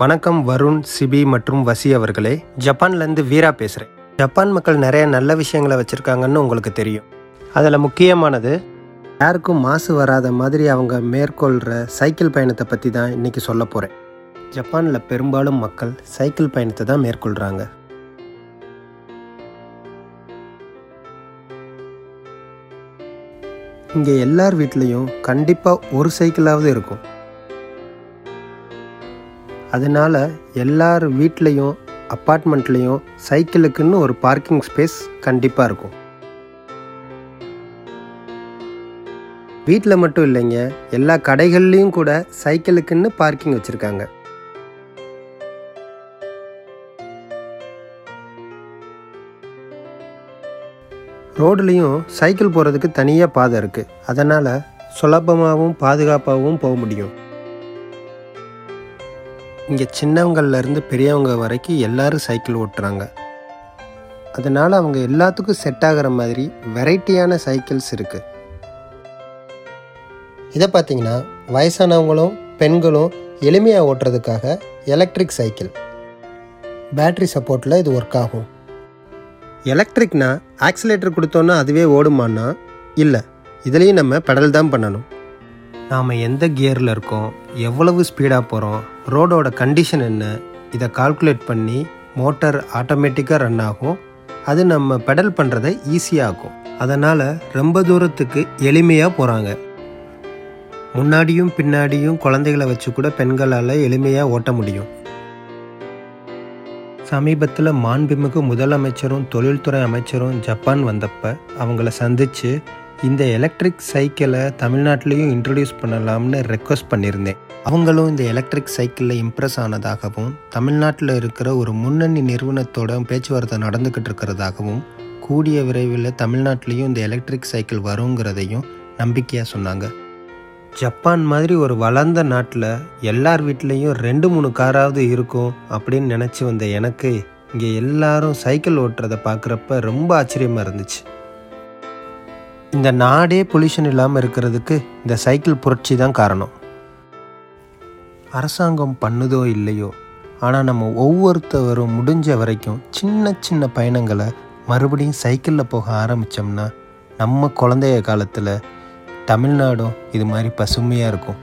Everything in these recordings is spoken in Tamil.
வணக்கம் வருண் சிபி மற்றும் வசி அவர்களே. ஜப்பான்லேருந்து வீரா பேசுகிறேன் ஜப்பான் மக்கள் நிறைய நல்ல விஷயங்களை வச்சுருக்காங்கன்னு உங்களுக்கு தெரியும். அதில் முக்கியமானது யாருக்கும் மாசு வராத மாதிரி அவங்க மேற்கொள்கிற சைக்கிள் பயணத்தை பற்றி தான் இன்றைக்கி சொல்ல போகிறேன் ஜப்பானில் பெரும்பாலும் மக்கள் சைக்கிள் பயணத்தை தான் மேற்கொள்கிறாங்க இங்கே எல்லார் வீட்லேயும் கண்டிப்பாக ஒரு சைக்கிளாவது இருக்கும். அதனால எல்லார் வீட்லேயும் அப்பார்ட்மெண்ட்லேயும் சைக்கிளுக்குன்னு ஒரு பார்க்கிங் ஸ்பேஸ் கண்டிப்பாக இருக்கும். வீட்டில் மட்டும் இல்லைங்க எல்லா கடைகள்லேயும் கூட சைக்கிளுக்குன்னு பார்க்கிங் வச்சுருக்காங்க. ரோட்லேயும் சைக்கிள் போகிறதுக்கு தனியாக பாதை இருக்குது அதனால் சுலபமாகவும் பாதுகாப்பாகவும் போக முடியும். இங்கே சின்னவங்கள்லேருந்து பெரியவங்க வரைக்கும் எல்லாரும் சைக்கிள் ஓட்டுறாங்க. அதனால் அவங்க எல்லாத்துக்கும் செட் ஆகிற மாதிரி வெரைட்டியான சைக்கிள்ஸ் இருக்குது இதை பார்த்தீங்கன்னா வயசானவங்களும் பெண்களும் எளிமையாக ஓட்டுறதுக்காக எலக்ட்ரிக் சைக்கிள் பேட்ரி சப்போர்ட்டில் இது ஒர்க் ஆகும். எலக்ட்ரிக்னா ஆக்சிலேட்டர் கொடுத்தோன்னா அதுவே ஓடுமான்னா? இல்லை இதுலேயும் நம்ம பெடல் தான் பண்ணணும். நாம் எந்த கியரில் இருக்கோம்? எவ்வளவு ஸ்பீடாக போகிறோம் ரோடோட கண்டிஷன் என்ன இதை கால்குலேட் பண்ணி மோட்டார் ஆட்டோமேட்டிக்காக ரன் ஆகும். அது நம்ம பெடல் பண்ணுறதை ஈஸியாகும் அதனால் ரொம்ப தூரத்துக்கு எளிமையாக போகிறாங்க முன்னாடியும் பின்னாடியும் குழந்தைகளை வச்சு கூட பெண்களால் எளிமையாக ஓட்ட முடியும். சமீபத்தில் மாண்புமிகு முதலமைச்சரும் தொழில்துறை அமைச்சரும் ஜப்பான் வந்தப்ப அவங்கள சந்தித்து இந்த எலக்ட்ரிக் சைக்கிளை தமிழ்நாட்டிலையும் இன்ட்ரடியூஸ் பண்ணலாம்னு ரெக்வஸ்ட் பண்ணியிருந்தேன் அவங்களும் இந்த எலக்ட்ரிக் சைக்கிளில் இம்ப்ரெஸ் ஆனதாகவும் தமிழ்நாட்டில் இருக்கிற ஒரு முன்னணி நிறுவனத்தோட பேச்சுவார்த்தை நடந்துக்கிட்டு இருக்கிறதாகவும் கூடிய விரைவில் தமிழ்நாட்டிலையும் இந்த எலக்ட்ரிக் சைக்கிள் வருங்கிறதையும் நம்பிக்கையாக சொன்னாங்க. ஜப்பான் மாதிரி ஒரு வளர்ந்த நாட்டில் எல்லார் வீட்லேயும் ரெண்டு மூணு காராவது இருக்கும் அப்படின்னு நினச்சி வந்த எனக்கு இங்கே எல்லாரும் சைக்கிள் ஓட்டுறதை பார்க்குறப்ப ரொம்ப ஆச்சரியமாக இருந்துச்சு. இந்த நாடே பொல்யூஷன் இல்லாமல் இருக்கிறதுக்கு இந்த சைக்கிள் புரட்சி தான் காரணம். அரசாங்கம் பண்ணுதோ இல்லையோ ஆனால் நம்ம ஒவ்வொருத்தவரும் முடிஞ்ச வரைக்கும் சின்ன சின்ன பயணங்களை மறுபடியும் சைக்கிளில் போக ஆரம்பித்தோம்னா நம்ம குழந்தைய காலத்தில் தமிழ்நாடும் இது மாதிரி பசுமையாக இருக்கும்.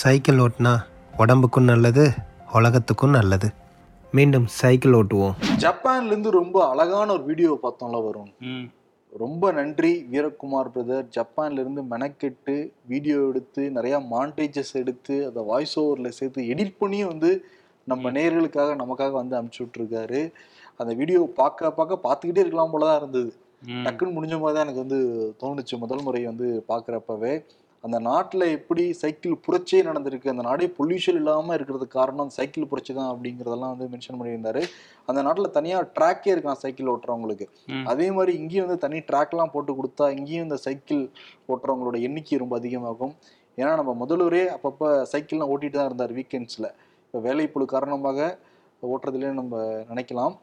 சைக்கிள் ஓட்டினா உடம்புக்கும் நல்லது உலகத்துக்கும் நல்லது. மீண்டும் சைக்கிள் ஓட்டுவோம். ஜப்பான்ல இருந்து ரொம்ப அழகான ஒரு வீடியோ பார்த்தோம்ல வரும் ரொம்ப நன்றி வீரகுமார் பிரதர் ஜப்பான்ல இருந்து மெனக்கெட்டு வீடியோ எடுத்து நிறைய மாண்டேஜஸ் எடுத்து அதை வாய்ஸ் ஓவர்ல சேர்த்து எடிட் பண்ணி வந்து நம்ம நேர்களுக்காக நமக்காக வந்து அனுப்பிச்சு விட்டுருக்காரு. அந்த வீடியோ பார்க்க பார்க்க பார்த்துக்கிட்டே இருக்கலாம் போல தான் இருந்தது டக்குன்னு முடிஞ்ச மாதிரி தான் எனக்கு வந்து தோணுச்சு. முதல் முறை வந்து பார்க்குறப்பவே. அந்த நாட்டில் எப்படி சைக்கிள் புரட்சியே நடந்திருக்கு அந்த நாடே பொல்யூஷன் இல்லாமல் இருக்கிறதுக்கு காரணம் சைக்கிள் புரட்சி தான் அப்படிங்கிறதெல்லாம் வந்து மென்ஷன் பண்ணியிருந்தாரு. அந்த நாட்டில் தனியாக ட்ராக்கே இருக்கான் சைக்கிள் ஓட்டுறவங்களுக்கு. அதே மாதிரி இங்கேயும் வந்து தனி ட்ராக்லாம் போட்டு கொடுத்தா இங்கேயும் இந்த சைக்கிள் ஓட்டுறவங்களோட எண்ணிக்கை ரொம்ப அதிகமாகும். ஏன்னா நம்ம முதல்வரே அப்பப்போ சைக்கிள்லாம் ஓட்டிட்டு தான் இருந்தார் வீக்கெண்ட்ஸில் இப்போ வேலைப்புழு காரணமாக ஓட்டுறதுலேயே நம்ம நினைக்கலாம்.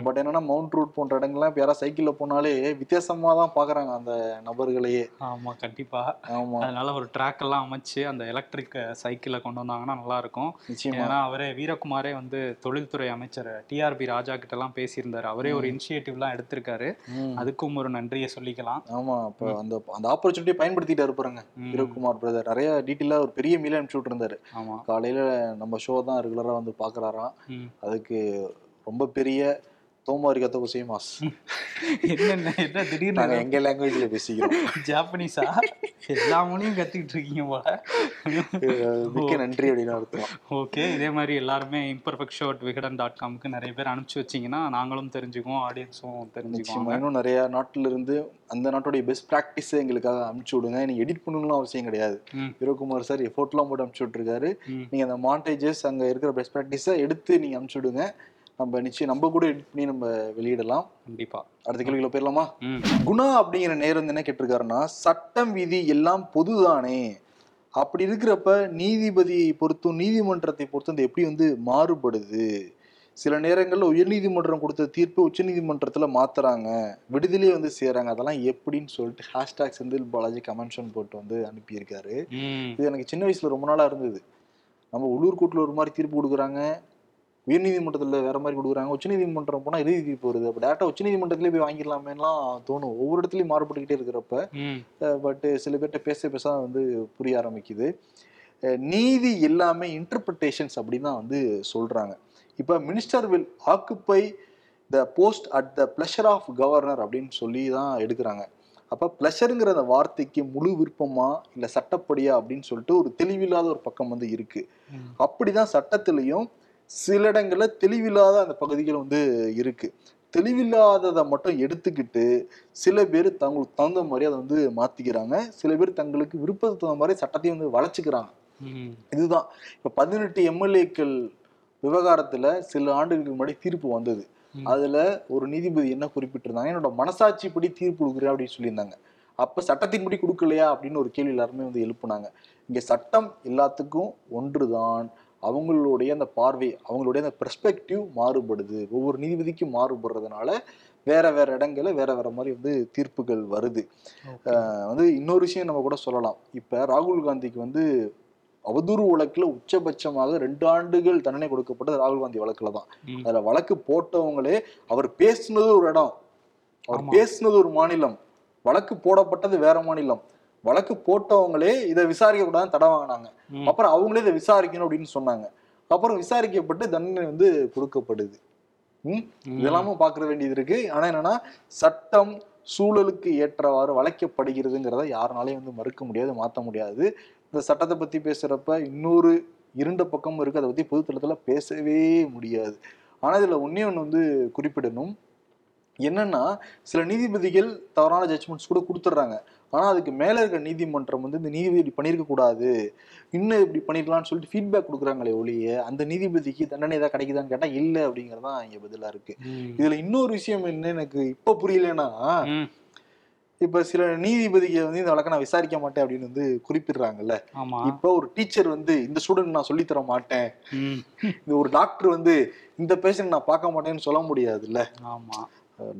பட் என்னன்னா மவுண்ட் ரூட் போன்ற இடங்கள்லாம் இப்போ யாராவது சைக்கிளில் போனாலே வித்தியாசமாக தான் பார்க்குறாங்க அந்த நபர்களையே. ஆமா கண்டிப்பா. ஆமாம் அதனால ஒரு ட்ராக் எல்லாம் அமைச்சு அந்த எலக்ட்ரிக் சைக்கிளை கொண்டு வந்தாங்கன்னா நல்லா இருக்கும் நிச்சயமா. ஏன்னா அவரே வீரகுமாரே வந்து தொழில்துறை அமைச்சர் டிஆர்பி ராஜா கிட்ட எல்லாம் பேசியிருந்தாரு. அவரே ஒரு இனிஷியேட்டிவ்லாம் எடுத்திருக்காரு. அதுக்கும் ஒரு நன்றியை சொல்லிக்கலாம். ஆமா இப்போ அந்த அந்த ஆப்பர்ச்சுனிட்டியை பயன்படுத்திட்டாரு பாருங்க ம். வீரகுமார் பிரதர் நிறைய டீட்டெயிலாக ஒரு பெரிய மீல அனுப்பிச்சு விட்டுருந்தாரு. ஆமா. காலையில நம்ம ஷோ தான் ரெகுலரா வந்து பாக்குறாராம். ம். அதுக்கு ரொம்ப பெரிய தோமாரி கத்த குசைமாஸ் என்னென்ன என்ன திடீர்னு எங்க லாங்குவேஜ்ல பேசிக்கிறோம். ஜாப்பனீஸா எல்லா மொழியும் கத்துக்கிட்டு இருக்கீங்க போல மிக்க நன்றி அப்படின்னு அர்த்தம். ஓகே இதே மாதிரி எல்லாருமே இம்பர்ஃபெக்ட் ஷோட் விகடன் டாட் காம்க்கு நிறைய பேர் அனுப்பிச்சு வச்சீங்கன்னா நாங்களும் தெரிஞ்சுக்குவோம் ஆடியன்ஸும் நிச்சயமா. தெரிஞ்சுக்குவாங்க இன்னும் நிறைய நாட்டுல இருந்து அந்த நாட்டுடைய பெஸ்ட் ப்ராக்டிஸ் எங்களுக்காக அனுப்பிச்சு விடுங்க. நீங்க எடிட் பண்ணணும்னு அவசியம் கிடையாது. ம். வீரகுமார் சார் எஃபோர்ட்லாம் போட்டு அனுப்பிச்சு விட்டுருக்காரு. நீங்க அந்த மாண்டேஜஸ் அங்க இருக்கிற பெஸ்ட் ப்ராக்டிஸை எடுத்து நீங்க அனுப்பிச்சு விடுங்க. நம்ம நிச்சயம் நம்ம கூட எடிட் பண்ணி நம்ம வெளியிடலாம். கண்டிப்பா. அடுத்த கேள்விக்குள்ள போயிடலாமா? குணா அப்படிங்கிற நேரம் வந்து என்ன கேட்டிருக்காருன்னா சட்டம் விதி எல்லாம் பொதுதானே. அப்படி இருக்கிறப்ப நீதிபதியை பொறுத்தும் நீதிமன்றத்தை பொறுத்தும் இது எப்படி வந்து மாறுபடுது? சில நேரங்கள்ல உயர்நீதிமன்றம் கொடுத்த தீர்ப்பு உச்சநீதிமன்றத்துல மாத்துறாங்க. விடுதலை வந்து செய்றாங்க. அதெல்லாம் எப்படின்னு சொல்லிட்டு ஹேஷ்டாக் செந்தில் பாலாஜி கமென்ஷன் போட்டு வந்து அனுப்பியிருக்காரு. இது எனக்கு சின்ன வயசுல ரொம்ப நாளா இருந்தது. நம்ம உள்ளூர் கோர்ட்ல ஒரு மாதிரி தீர்ப்பு கொடுக்குறாங்க. உயர்நீதிமன்றத்துல வேற மாதிரி கொடுக்குறாங்க. உச்சநீதிமன்றம் போனா இறுதி தீர்ப்பு வருது. அப்ப டேரக்டா உச்சநீதிமன்றத்திலே போய் வாங்கிடலாமேலாம் தோணும். ஒவ்வொரு இடத்துலயும் மாறுபட்டுக்கிட்டே இருக்கிறப்ப பட் சில பேர்கிட்ட பேச பேச வந்து புரிய ஆரம்பிக்குது. நீதி எல்லாமே இன்டர்பிரிட்டேஷன்ஸ் அப்படின்னு தான் வந்து சொல்றாங்க. இப்போ minister will occupy the post at the pleasure of governor அப்படின்னு சொல்லி தான் எடுக்கிறாங்க. அப்போ பிளஷருங்கிற அந்த வார்த்தைக்கு முழு விருப்பமா இல்லை சட்டப்படியா அப்படின்னு சொல்லிட்டு ஒரு தெளிவில்லாத ஒரு பக்கம் வந்து இருக்கு. அப்படிதான் சட்டத்திலையும் சில இடங்கள்ல தெளிவில்லாத அந்த பகுதிகள் வந்து இருக்கு. தெளிவில்லாததை மட்டும் எடுத்துக்கிட்டு சில பேர் தங்களுக்கு தகுந்த மாதிரி அதை வந்து மாத்திக்கிறாங்க. சில பேர் தங்களுக்கு விருப்பத்துக்கு தகுந்த மாதிரி சட்டத்தையும் வந்து வளைச்சுக்கிறாங்க. இதுதான். இப்ப பதினெட்டு எம்எல்ஏக்கள் விவகாரத்துல சில ஆண்டுகளுக்கு முன்னாடி தீர்ப்பு வந்தது. அதுல ஒரு நீதிபதி என்ன குறிப்பிட்டிருந்தாங்க? என்னோட மனசாட்சிப்படி தீர்ப்பு கொடுக்குறேன் அப்படின்னு சொல்லியிருந்தாங்க. அப்ப சட்டத்தின்படி கொடுக்கலையா? அப்படின்னு ஒரு கேள்வி எல்லாருமே வந்து எழுப்புனாங்க. இங்க சட்டம் எல்லாத்துக்கும் ஒன்றுதான். அவங்களுடைய அந்த பார்வை அவங்களுடைய அந்த பெர்ஸ்பெக்டிவ் மாறுபடுது. ஒவ்வொரு நீதிபதிக்கும் மாறுபடுறதுனால வேற வேற இடங்கள்ல வேற வேற மாதிரி வந்து தீர்ப்புகள் வருது. வந்து இன்னொரு விஷயம் நம்ம கூட சொல்லலாம். இப்ப ராகுல் காந்திக்கு வந்து அவதூறு வழக்குல உச்சபட்சமாக ரெண்டு ஆண்டுகள் தண்டனை கொடுக்கப்பட்டது ராகுல் காந்தி வழக்குல தான். அதுல வழக்கு போட்டவங்களே அவர் பேசுனது ஒரு இடம். அவர். பேசுனது ஒரு மாநிலம். வழக்கு போடப்பட்டது வேற மாநிலம். வழக்கு போட்டவங்களே இதை விசாரிக்க கூடாதுன்னு தடை வாங்கினாங்க. அப்புறம் அவங்களே இதை விசாரிக்கணும் அப்படின்னு சொன்னாங்க. அப்புறம் விசாரிக்கப்பட்டு தண்டனை வந்து கொடுக்கப்படுது. இதெல்லாமும் பார்க்க வேண்டியது இருக்கு. ஆனா என்னன்னா சட்டம் சூழலுக்கு ஏற்றவாறு வளைக்கப்படுகிறதுங்கிறத யாருனாலையும் வந்து மறுக்க முடியாது மாற்ற முடியாது. இந்த சட்டத்தை பத்தி பேசுறப்ப இன்னொரு இருண்ட பக்கமும் இருக்கு. அதை பத்தி பொதுத்தளத்துல பேசவே முடியாது. ஆனா இதுல ஒன்னே ஒன்று வந்து குறிப்பிடணும். என்னன்னா சில நீதிபதிகள் தவறான ஜட்ஜ்மெண்ட்ஸ் கூட கொடுத்துட்றாங்க. ஆனா அதுக்கு மேல இருக்க நீதிமன்றம் வந்து இந்த நீதிபதி இப்படி பண்ணியிருக்க கூடாது. இன்னும் இப்படி பண்ணிருக்கலாம்னு சொல்லிட்டு ஃபீட்பேக் கொடுக்குறாங்களே ஒழிய அந்த நீதிபதிக்கு தண்டனை ஏதாவது கிடைக்குதான்னு கேட்டா இல்ல அப்படிங்கறதுதான் இங்க பதிலா இருக்கு. இதுல இன்னொரு விஷயம் என்ன எனக்கு இப்ப புரியலன்னா. இப்ப சில நீதிபதிகள் வந்து இந்த வழக்க நான் விசாரிக்க மாட்டேன் அப்படின்னு வந்து குறிப்பிடுறாங்கல்ல. இப்ப ஒரு டீச்சர் வந்து இந்த ஸ்டூடெண்ட் நான் சொல்லி தர மாட்டேன். இந்த ஒரு டாக்டர் வந்து இந்த பேஷண்ட் நான் பார்க்க மாட்டேன்னு சொல்ல முடியாதுல்ல. ஆமா.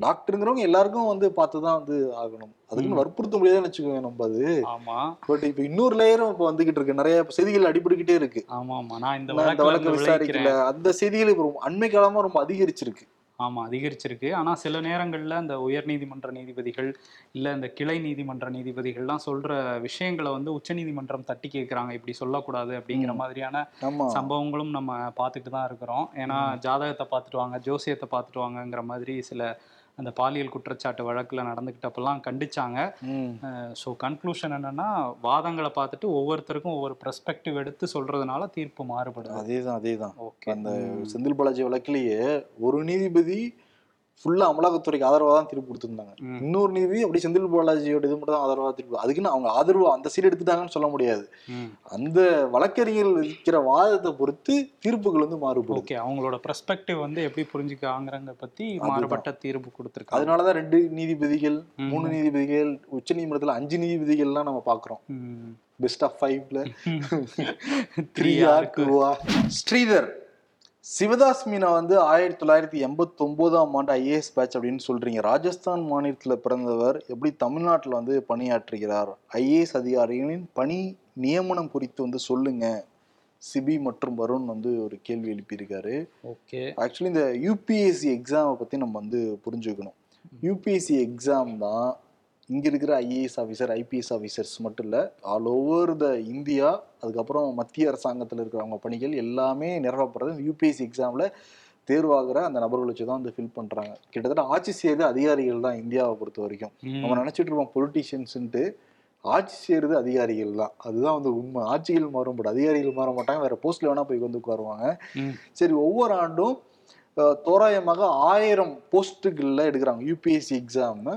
டாக்டருங்கிறவங்க எல்லாருக்கும் வந்து பார்த்துதான் வந்து ஆகணும். அதுக்குன்னு வற்புறுத்த முடியாதுன்னு வச்சுக்கோங்க நம்ம அது. ஆமா. பட் இப்ப இன்னொரு லேயரும் இப்ப வந்துகிட்டு இருக்கு. நிறைய செய்திகள் அடிபட்டுக்கிட்டே இருக்கு. ஆமா ஆமா நான் இந்த வழக்கு விசாரிக்கல. அந்த செய்திகள் இப்ப ரொம்ப அண்மை காலமா ரொம்ப அதிகரிச்சிருக்கு. ஆமா அதிகரிச்சிருக்கு. ஆனா சில நேரங்கள்ல இந்த உயர் நீதிமன்ற நீதிபதிகள் இல்ல இந்த கிளை நீதிமன்ற நீதிபதிகள்லாம் சொல்ற விஷயங்களை வந்து உச்சநீதிமன்றம் தட்டி கேட்கறாங்க இப்படி சொல்லக்கூடாது அப்படிங்கிற. மாதிரியான சம்பவங்களும் நம்ம பார்த்துட்டு தான் இருக்கிறோம். ஏன்னா ஜாதகத்தை பார்த்துட்டு வாங்க ஜோசியத்தை பார்த்துட்டு வாங்கங்கிற மாதிரி சில அந்த பாலியல் குற்றச்சாட்டு வழக்குல நடந்துக்கிட்டப்பெல்லாம் கண்டிச்சாங்க. ஸோ கன்க்ளூஷன் என்னன்னா வாதங்களை பார்த்துட்டு ஒவ்வொருத்தருக்கும் ஒவ்வொரு பெர்ஸ்பெக்டிவ் எடுத்து சொல்றதுனால தீர்ப்பு மாறுபடுது. அதேதான் அதேதான். ஓகே அந்த செந்தில் பாலாஜி வழக்கிலேயே ஒரு நீதிபதி ஃபுல்லா அமலாக்கத்துறைக்கு ஆதரவா தான் தீர்ப்பு கொடுத்திருந்தாங்க. இன்னொரு நீதிபதி அப்படி செந்தில் பாலாஜியோட இது மட்டும் தான் ஆதரவா தீர்ப்பு அதுக்குன்னு அவங்க ஆதரவு அந்த சீட் எடுத்துட்டாங்கன்னு சொல்ல முடியாது. அந்த வழக்கறிஞர்கள் வைக்கிற வாதத்தை பொறுத்து தீர்ப்புகள் வந்து மாறுபடும் ஓகே அவங்களோட பெர்ஸ்பெக்டிவ் வந்து எப்படி புரிஞ்சுக்காங்கிறத பத்தி மாறுபட்ட தீர்ப்பு கொடுத்துருக்காங்க. அதனாலதான் ரெண்டு நீதிபதிகள். மூணு நீதிபதிகள் உச்ச நீதிமன்றத்துல அஞ்சு நீதிபதிகள்லாம் நம்ம பாக்குறோம் ம். பெஸ்ட் ஆஃப் ஃபைவ்ல த்ரீ ஆர் ஸ்ரீதர். சிவதாஸ் மீனா வந்து ஆயிரத்தி தொள்ளாயிரத்தி எண்பத்தி ஒன்பதாம் ஆண்டு ஐஏஎஸ் பேட்ச் அப்படின்னு சொல்றீங்க. ராஜஸ்தான் மாநிலத்துல பிறந்தவர் எப்படி தமிழ்நாட்டுல வந்து பணியாற்றுகிறார்? ஐஏஎஸ் அதிகாரிகளின் பணி நியமனம் குறித்து வந்து சொல்லுங்க. சிபி மற்றும் வருண் வந்து ஒரு கேள்வி எழுப்பியிருக்காரு. ஓகே. ஆக்சுவலி இந்த யூபிஎஸ்சி எக்ஸாமை பற்றி நம்ம வந்து புரிஞ்சுக்கணும். யூபிஎஸ்சி எக்ஸாம் தான் இங்கே இருக்கிற ஐஏஎஸ் ஆஃபீஸர் ஐபிஎஸ் ஆஃபீஸர்ஸ் மட்டும் இல்லை ஆல் ஓவர் த இந்தியா அதுக்கப்புறம் மத்திய அரசாங்கத்தில் இருக்கிறவங்க பணிகள் எல்லாமே நிரப்பப்படுறது. யூபிஎஸ்சி எக்ஸாமில் தேர்வாகிற அந்த நபர்கள் வச்சு தான் வந்து ஃபில் பண்ணுறாங்க கிட்டத்தட்ட ஆட்சி செய்யறது அதிகாரிகள் தான் இந்தியாவை பொறுத்த வரைக்கும். நம்ம நினச்சிட்டு இருப்போம் பொலிட்டீஷியன்ஸுன்ட்டு ஆட்சி செய்யறது அதிகாரிகள் தான். அதுதான் வந்து உண்மை. ஆட்சிகள் மாறும் அதிகாரிகள் மாற மாட்டாங்க. வேற போஸ்ட்ல வேணா போய் வந்து உட்காருவாங்க. சரி ஒவ்வொரு ஆண்டும் தோராயமாக ஆயிரம் போஸ்ட்டுகளில் எடுக்கிறாங்க. யூபிஎஸ்சி எக்ஸாம்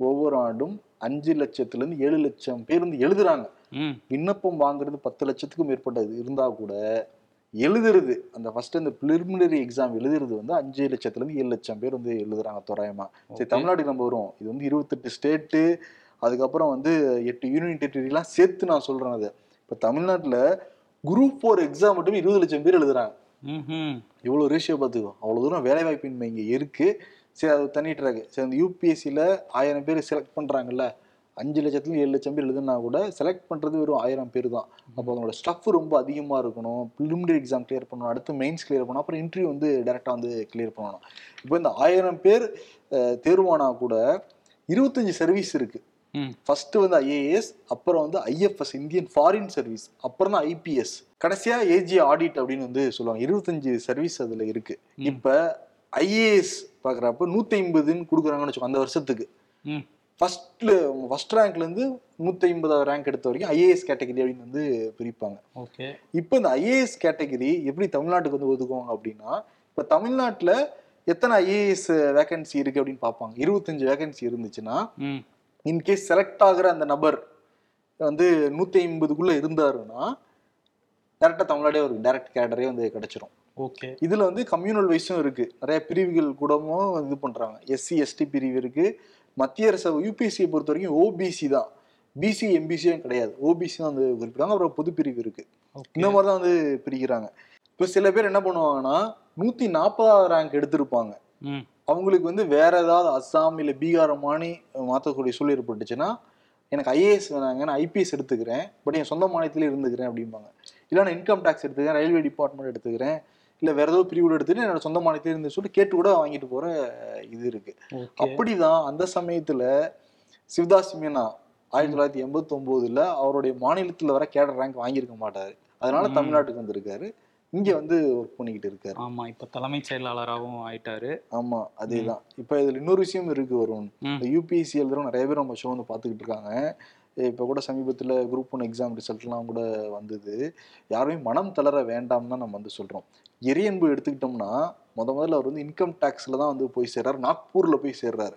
ஒவ்வொரு ஆண்டும் அஞ்சு லட்சத்துலேருந்து ஏழு லட்சம் பேர் வந்து எழுதுறாங்க விண்ணப்பம் வாங்குறது பத்து லட்சத்துக்கும் மேற்பட்டது இருந்தா கூட எழுதுறது அந்த ஃபர்ஸ்ட் அந்த பிலிமினரி எக்ஸாம் எழுதுறது வந்து அஞ்சு லட்சத்துலேருந்து ஏழு லட்சம் பேர் வந்து எழுதுறாங்க தோராயமா. சரி. தமிழ்நாடு நம்ம வரும் இது வந்து இருபத்தெட்டு ஸ்டேட்டு அதுக்கப்புறம் வந்து எட்டு யூனியன் டெரிட்டரிலாம் சேர்த்து நான் சொல்றேன் அது. இப்போ தமிழ்நாட்டில் குரூப் ஃபோர் எக்ஸாம் மட்டும் இருபது லட்சம் பேர் எழுதுறாங்க. இவ்வளோ ரேஷியோ பார்த்துக்கோ. அவ்வளோ தூரம் வேலைவாய்ப்பின்மை இங்கே இருக்கு. சரி அது தண்ணி ட்ராக் சரி அந்த யூபிஎஸ்சியில் ஆயிரம் பேர் செலக்ட் பண்ணுறாங்கல்ல அஞ்சு லட்சத்துல ஏழு லட்சம் பேர் எழுதுனா கூட செலக்ட் பண்ணுறது வெறும் ஆயிரம் பேர் தான். அப்போ அவங்களோட ஸ்டஃப் ரொம்ப அதிகமாக இருக்கணும். ப்ரிலிமினரி எக்ஸாம் கிளியர் பண்ணணும். அடுத்து மெயின்ஸ் கிளியர் பண்ணணும். அப்புறம் இன்டர்வியூ வந்து டேரெக்டாக வந்து கிளியர் பண்ணணும். இப்போ இந்த ஆயிரம் பேர் தேர்வானா கூட இருபத்தஞ்சு சர்வீஸ் இருக்கு. ம். ஃபர்ஸ்ட் வந்து ஐஏஎஸ் அப்புறம் வந்து ஐஎஃப்எஸ் இந்தியன் ஃபாரின் சர்வீஸ் அப்புறம் தான் ஐபிஎஸ் கடைசியா ஏஜி ஆடிட் அப்படின்னு வந்து சொல்லுவாங்க. இருபத்தஞ்சு சர்வீஸ் அதுல இருக்கு. இப்ப ஐஏஎஸ் பாக்குறப்ப நூத்தி ஐம்பதுன்னு கொடுக்குறாங்கன்னு வச்சுக்கோ அந்த வருஷத்துக்கு. ம். ஃபர்ஸ்ட்ல ஃபர்ஸ்ட் ரேங்க்ல இருந்து நூத்தி ஐம்பதாவது ரேங்க் எடுத்த வரைக்கும் ஐஏஎஸ் கேட்டகரி அப்படின்னு வந்து பிரிப்பாங்க. ஓகே. இப்போ இந்த ஐஏஎஸ் கேட்டகரி எப்படி தமிழ்நாட்டுக்கு வந்து ஒதுக்குவாங்க அப்படின்னா இப்போ தமிழ்நாட்டில் எத்தனை ஐஏஎஸ் வேகன்சி இருக்கு அப்படின்னு பார்ப்பாங்க இருபத்தஞ்சு வேகன்சி இருந்துச்சுன்னா இன்கேஸ் செலக்ட் ஆகுற அந்த நபர் வந்து நூற்றி ஐம்பதுக்குள்ளே இருந்தாருன்னா டேரெக்டாக தமிழ்நாடே ஒரு டேரக்ட் கேடரே வந்து கிடைச்சிரும். ஓகே. இதில் வந்து கம்யூனல் வைஸும் இருக்கு. நிறைய பிரிவுகள் கூடவும் இது பண்ணுறாங்க எஸ்சி எஸ்டி பிரிவு இருக்கு. மத்திய அரசு யூபிஎஸ்சியை பொறுத்த வரைக்கும் ஓபிசி தான். பிசி எம்பிசியும் கிடையாது. ஓபிசி தான் வந்து குறிப்பிட்டாங்க அப்புறம் பொது பிரிவு இருக்கு. இந்த மாதிரி தான் வந்து பிரிக்கிறாங்க. இப்போ சில பேர் என்ன பண்ணுவாங்கன்னா நூற்றி நாற்பதாவது ரேங்க் எடுத்திருப்பாங்க. அவங்களுக்கு வந்து வேற ஏதாவது அஸ்ஸாம் இல்லை பீகார் மாணி மாற்றக்கூடிய சூழல் ஏற்பட்டுச்சுன்னா எனக்கு ஐஏஎஸ் வேணாங்க நான் ஐபிஎஸ் எடுத்துக்கிறேன். பட் என் சொந்த மாநிலத்திலே இருந்துக்கிறேன் அப்படிம்பாங்க. இல்லை நான் இன்கம் டேக்ஸ் எடுத்துக்கிறேன். ரயில்வே டிபார்ட்மெண்ட் எடுத்துக்கிறேன். இல்லை வேற ஏதோ பிரிவு எடுத்துட்டு என்னோட சொந்த மாநிலத்திலே இருந்து சொல்லிட்டு கேட்டு கூட வாங்கிட்டு போற இது இருக்கு. அப்படிதான் அந்த சமயத்துல சிவதாஸ் மீனா ஆயிரத்தி தொள்ளாயிரத்தி எண்பத்தி ஒன்பதுல அவருடைய மாநிலத்துல வர கேடர் ரேங்க் வாங்கியிருக்க மாட்டாரு. அதனால. தமிழ்நாட்டுக்கு வந்திருக்காரு. இங்க வந்து ஒர்க் பண்ணிக்கிட்டு இருக்காரு. ஆமா இப்ப தலைமைச் செயலாளராகவும் ஆயிட்டாரு. ஆமா அதேதான். இப்ப இதுல இன்னொரு விஷயம் இருக்கு வரும் யூபிஎஸ்சி எழுதுறவங்க நிறைய பேர் நம்ம ஷோ வந்து பார்த்துக்கிட்டு இருக்காங்க. இப்போ கூட சமீபத்தில் குரூப் ஒன் எக்ஸாம் ரிசல்ட்லாம் கூட வந்தது. யாருமே மனம் தளர வேண்டாம் தான் நம்ம வந்து சொல்கிறோம் இறையன்பு எடுத்துக்கிட்டோம்னா முத முதல்ல அவர் வந்து இன்கம் டேக்ஸில் தான் வந்து போய் சேர்றாரு. நாக்பூரில் போய் சேர்றாரு.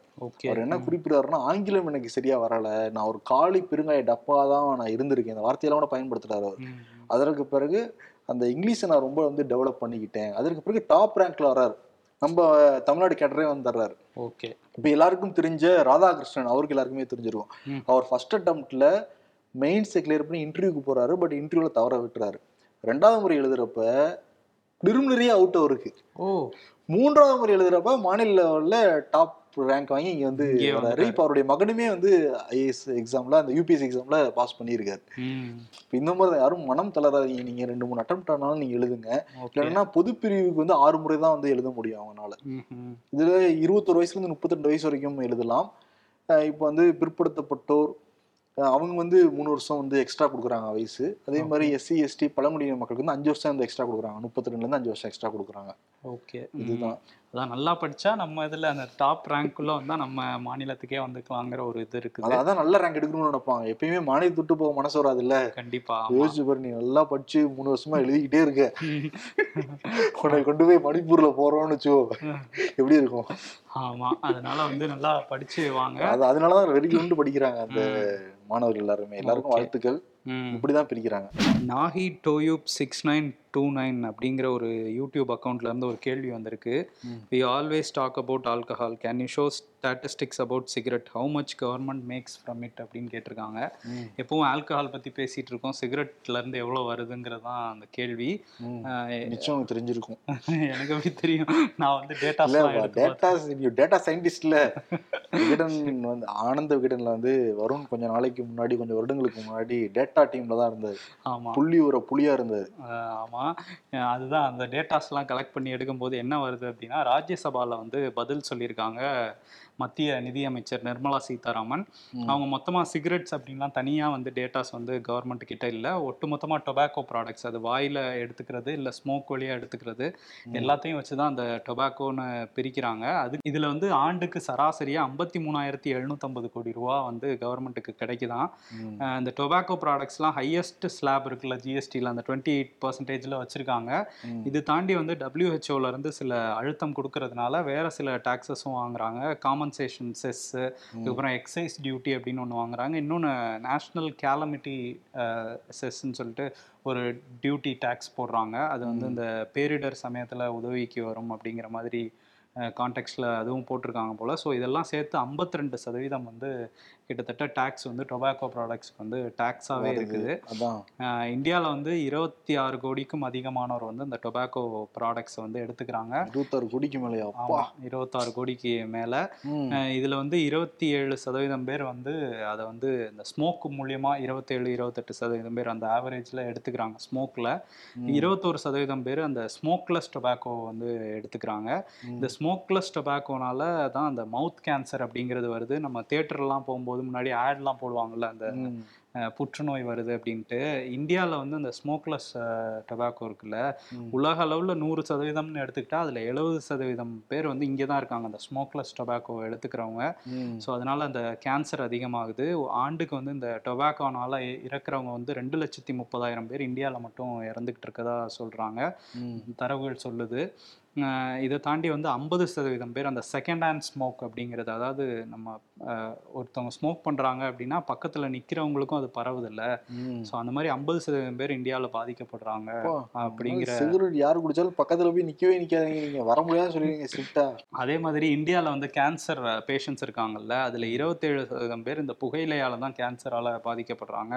அவர் என்ன குறிப்பிடாருன்னா ஆங்கிலம் எனக்கு சரியா வரல. நான் ஒரு காலி பெருங்காய டப்பா தான் நான் இருந்திருக்கேன். இந்த வார்த்தையெல்லாம் கூட பயன்படுத்துறாரு அவர். அதற்கு பிறகு அந்த இங்கிலீஷை நான் ரொம்ப வந்து டெவலப் பண்ணிக்கிட்டேன். அதற்கு பிறகு டாப் ரேங்க்ல வராரு நம்ம தமிழ்நாடு கேட்டரே வந்துடுறாரு. ஓகே. இப்போ எல்லாருக்கும் தெரிஞ்ச ராதாகிருஷ்ணன் அவருக்கு எல்லாருக்குமே தெரிஞ்சிருக்கும். ம். அவர் ஃபர்ஸ்ட் அட்டம்ப்ட்ல மெயின்ஸை கிளியர் பண்ணி இன்டர்வியூக்கு போறாரு பட் இன்டர்வியூல தவற விட்டுறாரு. ரெண்டாவது முறை எழுதுறப்ப ப்ரிலிமினரியே அவுட் அவருக்கு. ஓ. மூன்றாவது முறை எழுதுறப்ப மாநில லெவல்ல டாப் ரேங்க் வாங்கி இங்க வந்து வராரு. இப்போ அவருடைய மகனுமே வந்து ஐஏஎஸ் எக்ஸாம்ல அந்த யூபிஎஸ் எக்ஸாம்ல பாஸ் பண்ணியிருக்காரு. இப்போ இந்த மாதிரி யாரும் மனம் தளராதீங்க. நீங்க ரெண்டு மூணு அட்டம் ஆனாலும் நீங்க எழுதுங்க. இல்லைன்னா பொது பிரிவுக்கு வந்து ஆறு முறை தான் வந்து எழுத முடியும் அவங்களால. இதுல இருபத்தொரு வயசுல இருந்து முப்பத்தி வயசு வரைக்கும் எழுதலாம். இப்போ வந்து பிற்படுத்தப்பட்டோர் அவங்க வந்து மூணு வருஷம் வந்து எக்ஸ்ட்ரா கொடுக்குறாங்க வயசு. அதே மாதிரி எஸ்சி எஸ்டி பழங்குடியின மக்களுக்கு வந்து அஞ்சு வருஷம் வந்து எக்ஸ்ட்ரா கொடுக்குறாங்க. முப்பத்தி ரெண்டுல இருந்து அஞ்சு வருஷம் எக்ஸ்ட்ரா கொடுக்குறாங்க. ஓகே. இதுதான். அதான் நல்லா படிச்சா நம்ம இதுல அந்த டாப் ரேங்க்குள்ள வந்தா நம்ம மாநிலத்துக்கே வந்துக்கலாங்கிற ஒரு இது இருக்குது. அதான் நல்ல ரேங்க் எடுக்கணும்னு நினைப்பாங்க. எப்பயுமே மாநிலத்தை விட்டு போக மனசு வராது இல்ல? கண்டிப்பா ஆமா. யோசிச்சு பாரு நீ நல்லா படிச்சு மூணு வருஷமா எழுதிக்கிட்டே இருக்க. உன்னை கொண்டு போய் மணிப்பூர்ல போறோம்னு வச்சுக்கோ. எப்படி இருக்கும்? ஆமா அதனால வந்து நல்லா படிச்சு வாங்க. அது அதனாலதான் வெறி கொண்டு படிக்கிறாங்க அந்த மாணவர்கள் எல்லாருமே. எல்லாருக்கும். வாழ்த்துக்கள். இப்படிதான் பிரிக்கிறாங்க. நாஹி டோயூப் சிக்ஸ் நைன் டூ நைன் அப்படிங்கிற ஒரு யூடியூப் அக்கௌண்ட்ல இருந்து ஒரு கேள்வி வந்திருக்கு. We always talk about alcohol can you show statistics about cigarette how much government makes from it அப்படின்னு கேட்டிருக்காங்க. எப்பவும் ஆல்கஹால் பத்தி பேசிட்டு இருக்கோம். சிகரெட்ல இருந்து எவ்வளவு வருதுங்கிறது தான் அந்த கேள்வி. நிச்சயம் தெரிஞ்சிருக்கும். எனக்கு எப்படி தெரியும். நான் வந்து எடுத்து டேட்டா டேட்டா சயின்டிஸ்ட்ல விகடன் வந்து ஆனந்த விகடன்ல வந்து வருண் கொஞ்ச நாளைக்கு முன்னாடி கொஞ்சம் வருடங்களுக்கு முன்னாடி டேட்டா டீம்ல தான் இருந்தாரு. ஆமா. புள்ளி ஒரு புலியா இருந்தாரு. ஆஹ் ஆமா. அதுதான் அந்த டேட்டாஸ்லாம் கலெக்ட் பண்ணி எடுக்கும்போது என்ன வருது அப்படின்னா ராஜ்யசபாவில் வந்து பதில் சொல்லியிருக்காங்க. மத்திய நிதியமைச்சர் நிர்மலா சீதாராமன். அவங்க மொத்தமா சிகரெட்ஸ் அப்படின்லாம் தனியா வந்து டேட்டாஸ் வந்து கவர்மெண்ட் கிட்ட இல்ல. ஒட்டு மொத்தமா டொபாக்கோ ப்ராடக்ட்ஸ் அது வாயில எடுத்துக்கிறது இல்ல ஸ்மோக் வழியா எடுத்துக்கிறது எல்லாத்தையும் வச்சுதான் அந்த டொபாக்கோன்னு பிரிக்கிறாங்க. அது இதுல வந்து ஆண்டுக்கு சராசரியா ஐம்பத்தி மூணாயிரத்தி எழுநூத்தம்பது கோடி ரூபா வந்து கவர்மெண்ட்டுக்கு கிடைக்குதான். இந்த டொபாக்கோ ப்ராடக்ட்ஸ்லாம் ஹையஸ்ட் ஸ்லாப் இருக்குல்ல ஜிஎஸ்டியில் அந்த டுவெண்ட்டி எயிட் பர்சன்டேஜில் வச்சுருக்காங்க. இது தாண்டி வந்து இருந்து சில அழுத்தம் கொடுக்கறதுனால வேற சில டாக்ஸஸும் வாங்குறாங்க. காம்பன்சேஷன் செஸ்ஸு அதுக்கப்புறம் எக்ஸைஸ் டியூட்டி அப்படின்னு ஒன்று வாங்குறாங்க. இன்னொன்று நேஷ்னல் கேலமிட்டி செஸ்ன்னு சொல்லிட்டு ஒரு டியூட்டி டேக்ஸ் போடுறாங்க. அது வந்து இந்த பேரிடர் சமயத்தில் உதவிக்கு வரும் அப்படிங்கிற மாதிரி கான்டெக்ட்ல அதுவும் போட்டிருக்காங்க போல். ஸோ இதெல்லாம் சேர்த்து 52% சதவீதம் வந்து கிட்டத்தட்ட டேக்ஸ் வந்து டொபாக்கோ ப்ராடக்ட்ஸ்க்கு வந்து டேக்ஸாகவே இருக்குது. அதான். இந்தியாவில் வந்து இருபத்தி ஆறு கோடிக்கும் அதிகமானவர் வந்து இந்த டொபாக்கோ ப்ராடக்ட்ஸை வந்து எடுத்துக்கிறாங்க. இருபத்தாறு கோடிக்கு மேலேயா? இருபத்தாறு கோடிக்கு மேலே. இதில் வந்து இருபத்தி ஏழு சதவீதம் பேர் வந்து அதை வந்து இந்த ஸ்மோக் மூலியமா இருபத்தேழு இருபத்தெட்டு சதவீதம் பேர் அந்த ஆவரேஜில் எடுத்துக்கிறாங்க ஸ்மோக்கில் இருபத்தோரு சதவீதம் பேர் அந்த ஸ்மோக்லெஸ் டொபாக்கோ வந்து எடுத்துக்கிறாங்க. இந்த ஸ்மோக்லெஸ் டொபாக்கோனால தான் அந்த மவுத் கேன்சர் அப்படிங்கிறது வருது. நம்ம தேட்டர்லாம் போகும்போது முன்னாடி ஆட்லாம் போடுவாங்கல்ல அந்த புற்றுநோய் வருது அப்படின்ட்டு இந்தியாவில் வந்து இந்த ஸ்மோக்லெஸ் டொபாக்கோ இருக்குல்ல. உலக அளவில் நூறு சதவீதம்னு எடுத்துக்கிட்டா அதில் எழுபது சதவீதம் பேர் வந்து இங்கே தான் இருக்காங்க அந்த ஸ்மோக்லெஸ் டொபாக்கோ எடுத்துக்கிறவங்க. ஸோ அதனால அந்த கேன்சர் அதிகமாகுது ஆண்டுக்கு வந்து இந்த டொபாக்கோனால இறக்குறவங்க வந்து ரெண்டு லட்சத்தி முப்பதாயிரம் பேர் இந்தியாவில் மட்டும் இறந்துக்கிட்டு இருக்கதா சொல்கிறாங்க. தரவுகள் சொல்லுது இதை தாண்டி வந்து ஐம்பது சதவீதம் பேர் அந்த செகண்ட் ஹேண்ட் ஸ்மோக் அப்படிங்கிறது அதாவது நம்ம ஒருத்தவங்க ஸ்மோக் பண்ணுறாங்க அப்படின்னா பக்கத்தில் நிற்கிறவங்களுக்கும் அது பரவுதில்ல. ஸோ அந்த மாதிரி ஐம்பது சதவீதம் பேர் இந்தியாவில் பாதிக்கப்படுறாங்க அப்பா, அப்படிங்கிற சிகரெட் யாரு குடிச்சாலும் பக்கத்துல போய் நிக்கவே நிக்காதீங்க. நீங்க வர முடியாது சொல்லுவீங்க ஸ்ட்ரிக்டா அதே மாதிரி இந்தியாவில் வந்து கேன்சர் பேஷண்ட்ஸ் இருக்காங்கல்ல அதில் இருபத்தேழு சதவீதம் பேர் இந்த புகையிலையால் தான் கேன்சரால் பாதிக்கப்படுறாங்க.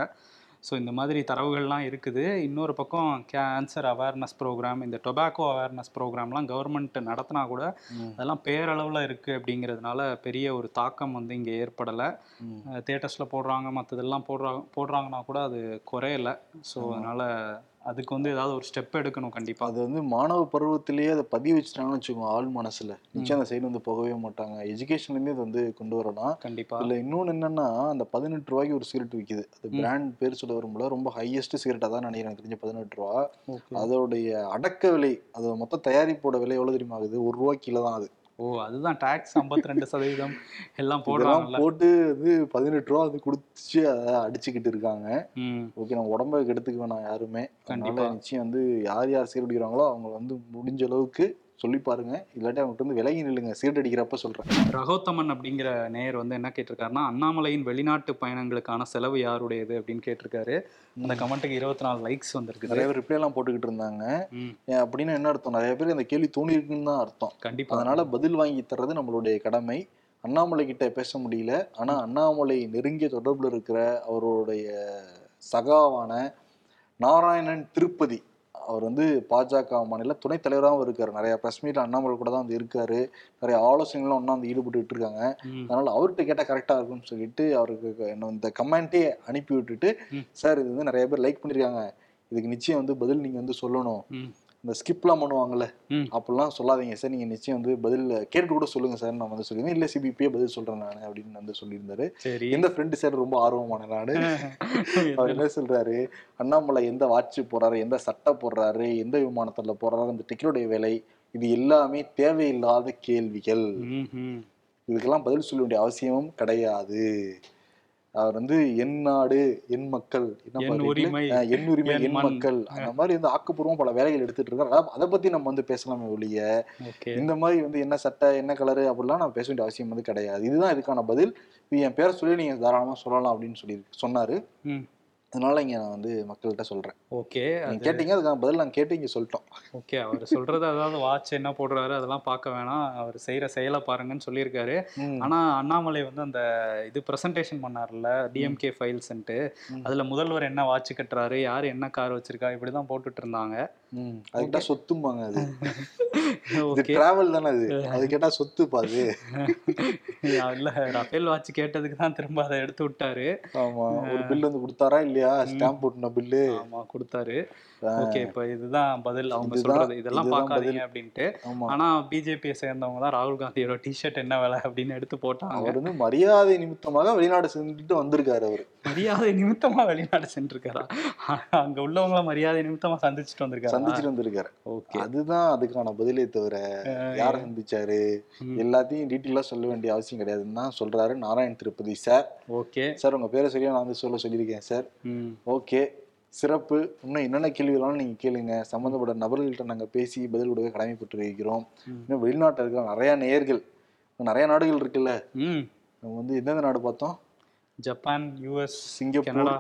ஸோ இந்த மாதிரி தரவுகள்லாம் இருக்குது இன்னொரு பக்கம் கேன்சர் அவேர்னஸ் ப்ரோக்ராம் இந்த டொபாக்கோ அவேர்னஸ் ப்ரோக்ராம்லாம் கவர்மெண்ட் நடத்தினா கூட. அதெல்லாம் பேரளவில் இருக்குது அப்படிங்கிறதுனால பெரிய ஒரு தாக்கம் வந்து இங்கே ஏற்படலை. தேட்டர்ஸில் போடுறாங்க மற்றதெல்லாம் போடுறாங்க போடுறாங்கன்னா கூட அது குறையலை ஸோ அதனால் அதுக்கு வந்து ஏதாவது ஒரு ஸ்டெப் எடுக்கணும் கண்டிப்பாக அது வந்து மாணவ பருவத்திலேயே அதை பதிவு வச்சுட்டாங்கன்னு வச்சுக்கோங்க ஆள் மனசுல. நிச்சயம் அந்த சைடு வந்து போகவே மாட்டாங்க. எஜுகேஷன்லேயுமே இது வந்து கொண்டு வரலாம். கண்டிப்பாக இதுல இன்னொன்னு என்னன்னா அந்த பதினெட்டு ரூபாய்க்கு ஒரு சிகரெட் விக்குது. அது பிராண்ட் பேர் சொல்ல வரும்போது ரொம்ப ஹையஸ்ட் சிகரெட் அதான் நினைக்கிறேன். எனக்கு தெரிஞ்ச பதினெட்டு ரூபா. அதோடைய அடக்க விலை அது மொத்த தயாரிப்போட விலை எவ்வளவு தெரியுமா ஆகுது? ஒரு ரூபாய் கீழே தான் அது ஓ அதுதான் டாக்ஸ் ஐம்பத்தி ரெண்டு சதவீதம் எல்லாம் போடுறாங்கல்ல. போட்டு வந்து பதினெட்டு ரூபா வந்து குடிச்சு அதை அடிச்சுக்கிட்டு இருக்காங்க. ஓகே நம்ம உடம்ப கெடுத்துக்க வேணாம் யாருமே. கண்டிப்பா. நிச்சயம் வந்து யார் யார் சீரட் அடிக்கிறாங்களோ அவங்க வந்து முடிஞ்ச அளவுக்கு சொல்லி பாருங்க. இல்லாட்டி அவங்ககிட்ட வந்து விலகி நில்லுங்க. சீரட் அடிக்கிறப்ப சொல்றேன். ரகோத்தமன் அப்படிங்கிற நேயர் வந்து என்ன கேட்டிருக்காருன்னா அண்ணாமலையின் வெளிநாட்டு பயணங்களுக்கான செலவு யாருடையது அப்படின்னு கேட்டிருக்காரு. அந்த கமெண்ட்டுக்கு இருபத்தி நாலு லைக்ஸ் வந்திருக்குது. நிறைய பேர் ரிப்ளை எல்லாம் போட்டுக்கிட்டு இருந்தாங்க. அப்படின்னு என்ன அர்த்தம்? நிறைய பேர் அந்த கேள்வி தோணி இருக்குன்னு தான் அர்த்தம். கண்டிப்பா. அதனால பதில் வாங்கி தர்றது நம்மளுடைய கடமை. அண்ணாமலை கிட்ட பேச முடியல. ஆனா அண்ணாமலை நெருங்கிய தொடர்புல இருக்கிற அவருடைய சகாவான நாராயணன் திருப்பதி. அவர் வந்து பாஜக மாநில துணைத் தலைவராகவும் இருக்காரு. நிறைய பிரஸ் மீட்ல அண்ணாமலை கூட தான் வந்து இருக்காரு. நிறைய ஆலோசனைகளும் ஒன்றா வந்து ஈடுபட்டு இருக்காங்க. அதனால அவர்கிட்ட கேட்டா கரெக்டா இருக்கும்னு சொல்லிட்டு அவருக்கு என்ன இந்த கமெண்ட்டே அனுப்பி விட்டுட்டு. சார் இது வந்து நிறைய பேர் லைக் பண்ணிருக்காங்க. இதுக்கு நிச்சயம் வந்து பதில் நீங்க வந்து சொல்லணும். இந்த ஸ்கிப்லாம் பண்ணுவாங்கல்ல அப்படிலாம் சொல்லாதீங்க சார். நீங்க நிச்சயம் வந்து பதில் கேட்டு கூட சொல்லுங்க சார். நான் வந்து சொல்லியிருந்தேன் இல்ல சிபிபியே பதில் சொல்றேன் நான் அப்படின்னு வந்து சொல்லியிருந்தாரு. எந்த ஃப்ரெண்டு சார் ரொம்ப ஆர்வமான நாடு அவர் என்ன சொல்றாரு? அண்ணாமலை எந்த வாட்ச் போடுறாரு? எந்த சட்டை போடுறாரு? எந்த விமானத்துல போடுறாரு? அந்த டிக்கெட்டுடைய விலை? இது எல்லாமே தேவையில்லாத கேள்விகள். இதுக்கெல்லாம் பதில் சொல்ல வேண்டிய அவசியமும் கிடையாது. அவர் வந்து என் நாடு என் மக்கள் என்ன என்? உரிமை, என். மக்கள். அந்த மாதிரி வந்து ஆக்கப்பூர்வம் பல வேலைகள் எடுத்துட்டு இருக்காரு. அதை பத்தி நம்ம வந்து பேசலாமே ஒழிய இந்த மாதிரி வந்து என்ன சட்டை என்ன கலரு அப்படிலாம் நம்ம பேச வேண்டிய அவசியம் வந்து கிடையாது. இதுதான் இதுக்கான பதில். என் பேரை சொல்லி நீங்க தாராளமா சொல்லலாம் அப்படின்னு சொல்லி சொன்னாரு. அதனால இங்க நான் வந்து மக்கள்கிட்ட சொல்றேன். ஓகே கேட்டீங்க அதுக்கான பதில் நாங்க கேட்டு இங்க சொல்லிட்டோம். ஓகே அவர் சொல்றது அதாவது வாட்ச் என்ன போடுறாரு அதெல்லாம் பார்க்க வேணாம். அவர் செய்யற செயலை பாருங்கன்னு சொல்லியிருக்காரு. ம். ஆனா அண்ணாமலை வந்து அந்த இது பிரசன்டேஷன் பண்ணார்ல டிஎம்கே ஃபைல்ஸ்ன்ட்டு. அதுல முதல்வர் என்ன வாட்ச் கட்டுறாரு யார் என்ன கார் வச்சிருக்கா இப்படிதான் போட்டுட்டு இருந்தாங்க. ம். அதுக்கிட்ட சொத்தும்பாங்க அது. இது டிராவல் தானே அது. அது கேட்டா சொத்து பாது இல்ல ரஃபேல் வாட்ச் கேட்டதுக்கு தான் திரும்ப அதை எடுத்து விட்டாரு. ஆமா. ஒரு பில் வந்து கொடுத்தாரா இல்லையா? ஸ்டாம்ப் போட்டுன பில்லு ஆமா கொடுத்தாரு. ஓகே இப்ப இதுதான் பதில். அவங்க சொல்றது. இதெல்லாம் பார்க்காதீங்க அப்படின்ட்டு. ஆனா பிஜேபியை சேர்ந்தவங்க தான் ராகுல் காந்தியோட டிஷர்ட் என்ன வேலை அப்படின்னு எடுத்து போட்டாங்க. அவர் வந்து மரியாதை நிமித்தமாக வெளிநாடு சென்றுட்டு வந்திருக்காரு அவரு. மரியாதை நிமித்தமா வெளிநாடு சென்றிருக்காரா? அங்க உள்ளவங்கள மரியாதை நிமித்தமா சந்திச்சுட்டு வந்திருக்காரா? சந்திச்சுட்டு வந்திருக்காரு. ஓகே. அதுதான் அதுக்கான பதிலே தவிர யார சந்திச்சாரு. எல்லாத்தையும் டீட்டெயிலா சொல்ல வேண்டிய அவசியம் கிடையாதுன்னு தான் சொல்றாரு Narayan Tirupati sir. Okay. Sir உங்க பேரை சரியா நான் வந்து சொல்ல சொல்லியிருக்கேன் சார். ஓகே. சிறப்பு. இன்னும் என்னென்ன கேள்விகளாலும் நீங்க கேளுங்க. சம்பந்தப்பட்ட நபர்கள்ட்ட நாங்க பேசி பதில் கொடுக்க கடமைப்பட்டு இருக்கிறோம். இன்னும் வெளிநாட்டில் இருக்கிற நிறைய நேயர்கள் நிறைய நாடுகள் இருக்குல்ல. நம்ம வந்து எந்தெந்த நாடு பார்த்தோம்? ஜப்பான் யூஎஸ் சிங்கப்பூர் கனடா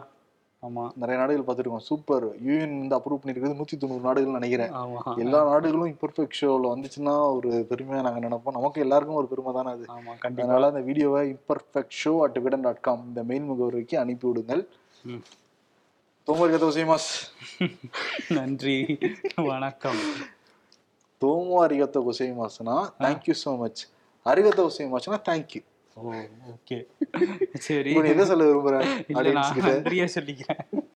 ஆமா. நிறைய நாடுகள் பார்த்துருக்கோம். சூப்பர் யூஎன் வந்து அப்ரூவ் பண்ணிருக்கிறது நூத்தி தொண்ணூறு நாடுகள் நினைக்கிறேன் எல்லா நாடுகளும் இம்பர்ஃபெக்ட் ஷோவில் வந்துச்சுன்னா ஒரு பெருமையா நாங்க நினைப்போம். நமக்கு எல்லாருக்கும் ஒரு பெருமை தானே அது. அதனால அந்த வீடியோவை imperfect show at Vikatan dot com இந்த மெயில் முகவரிக்கு அனுப்பி விடுங்கள் ம். தோமர் கதை செய்மாஸ் நன்றி. வணக்கம். தோமோ அரிகத்தோ கொசைமாஸ்னா தேங்க்யூ ஸோ மச் அரிகத்தோ கொசைமாஸ்னா தேங்க்யூ ஓகே சரி. எதை சொல்ல விரும்புறேன் சொல்லிக்கிறேன்.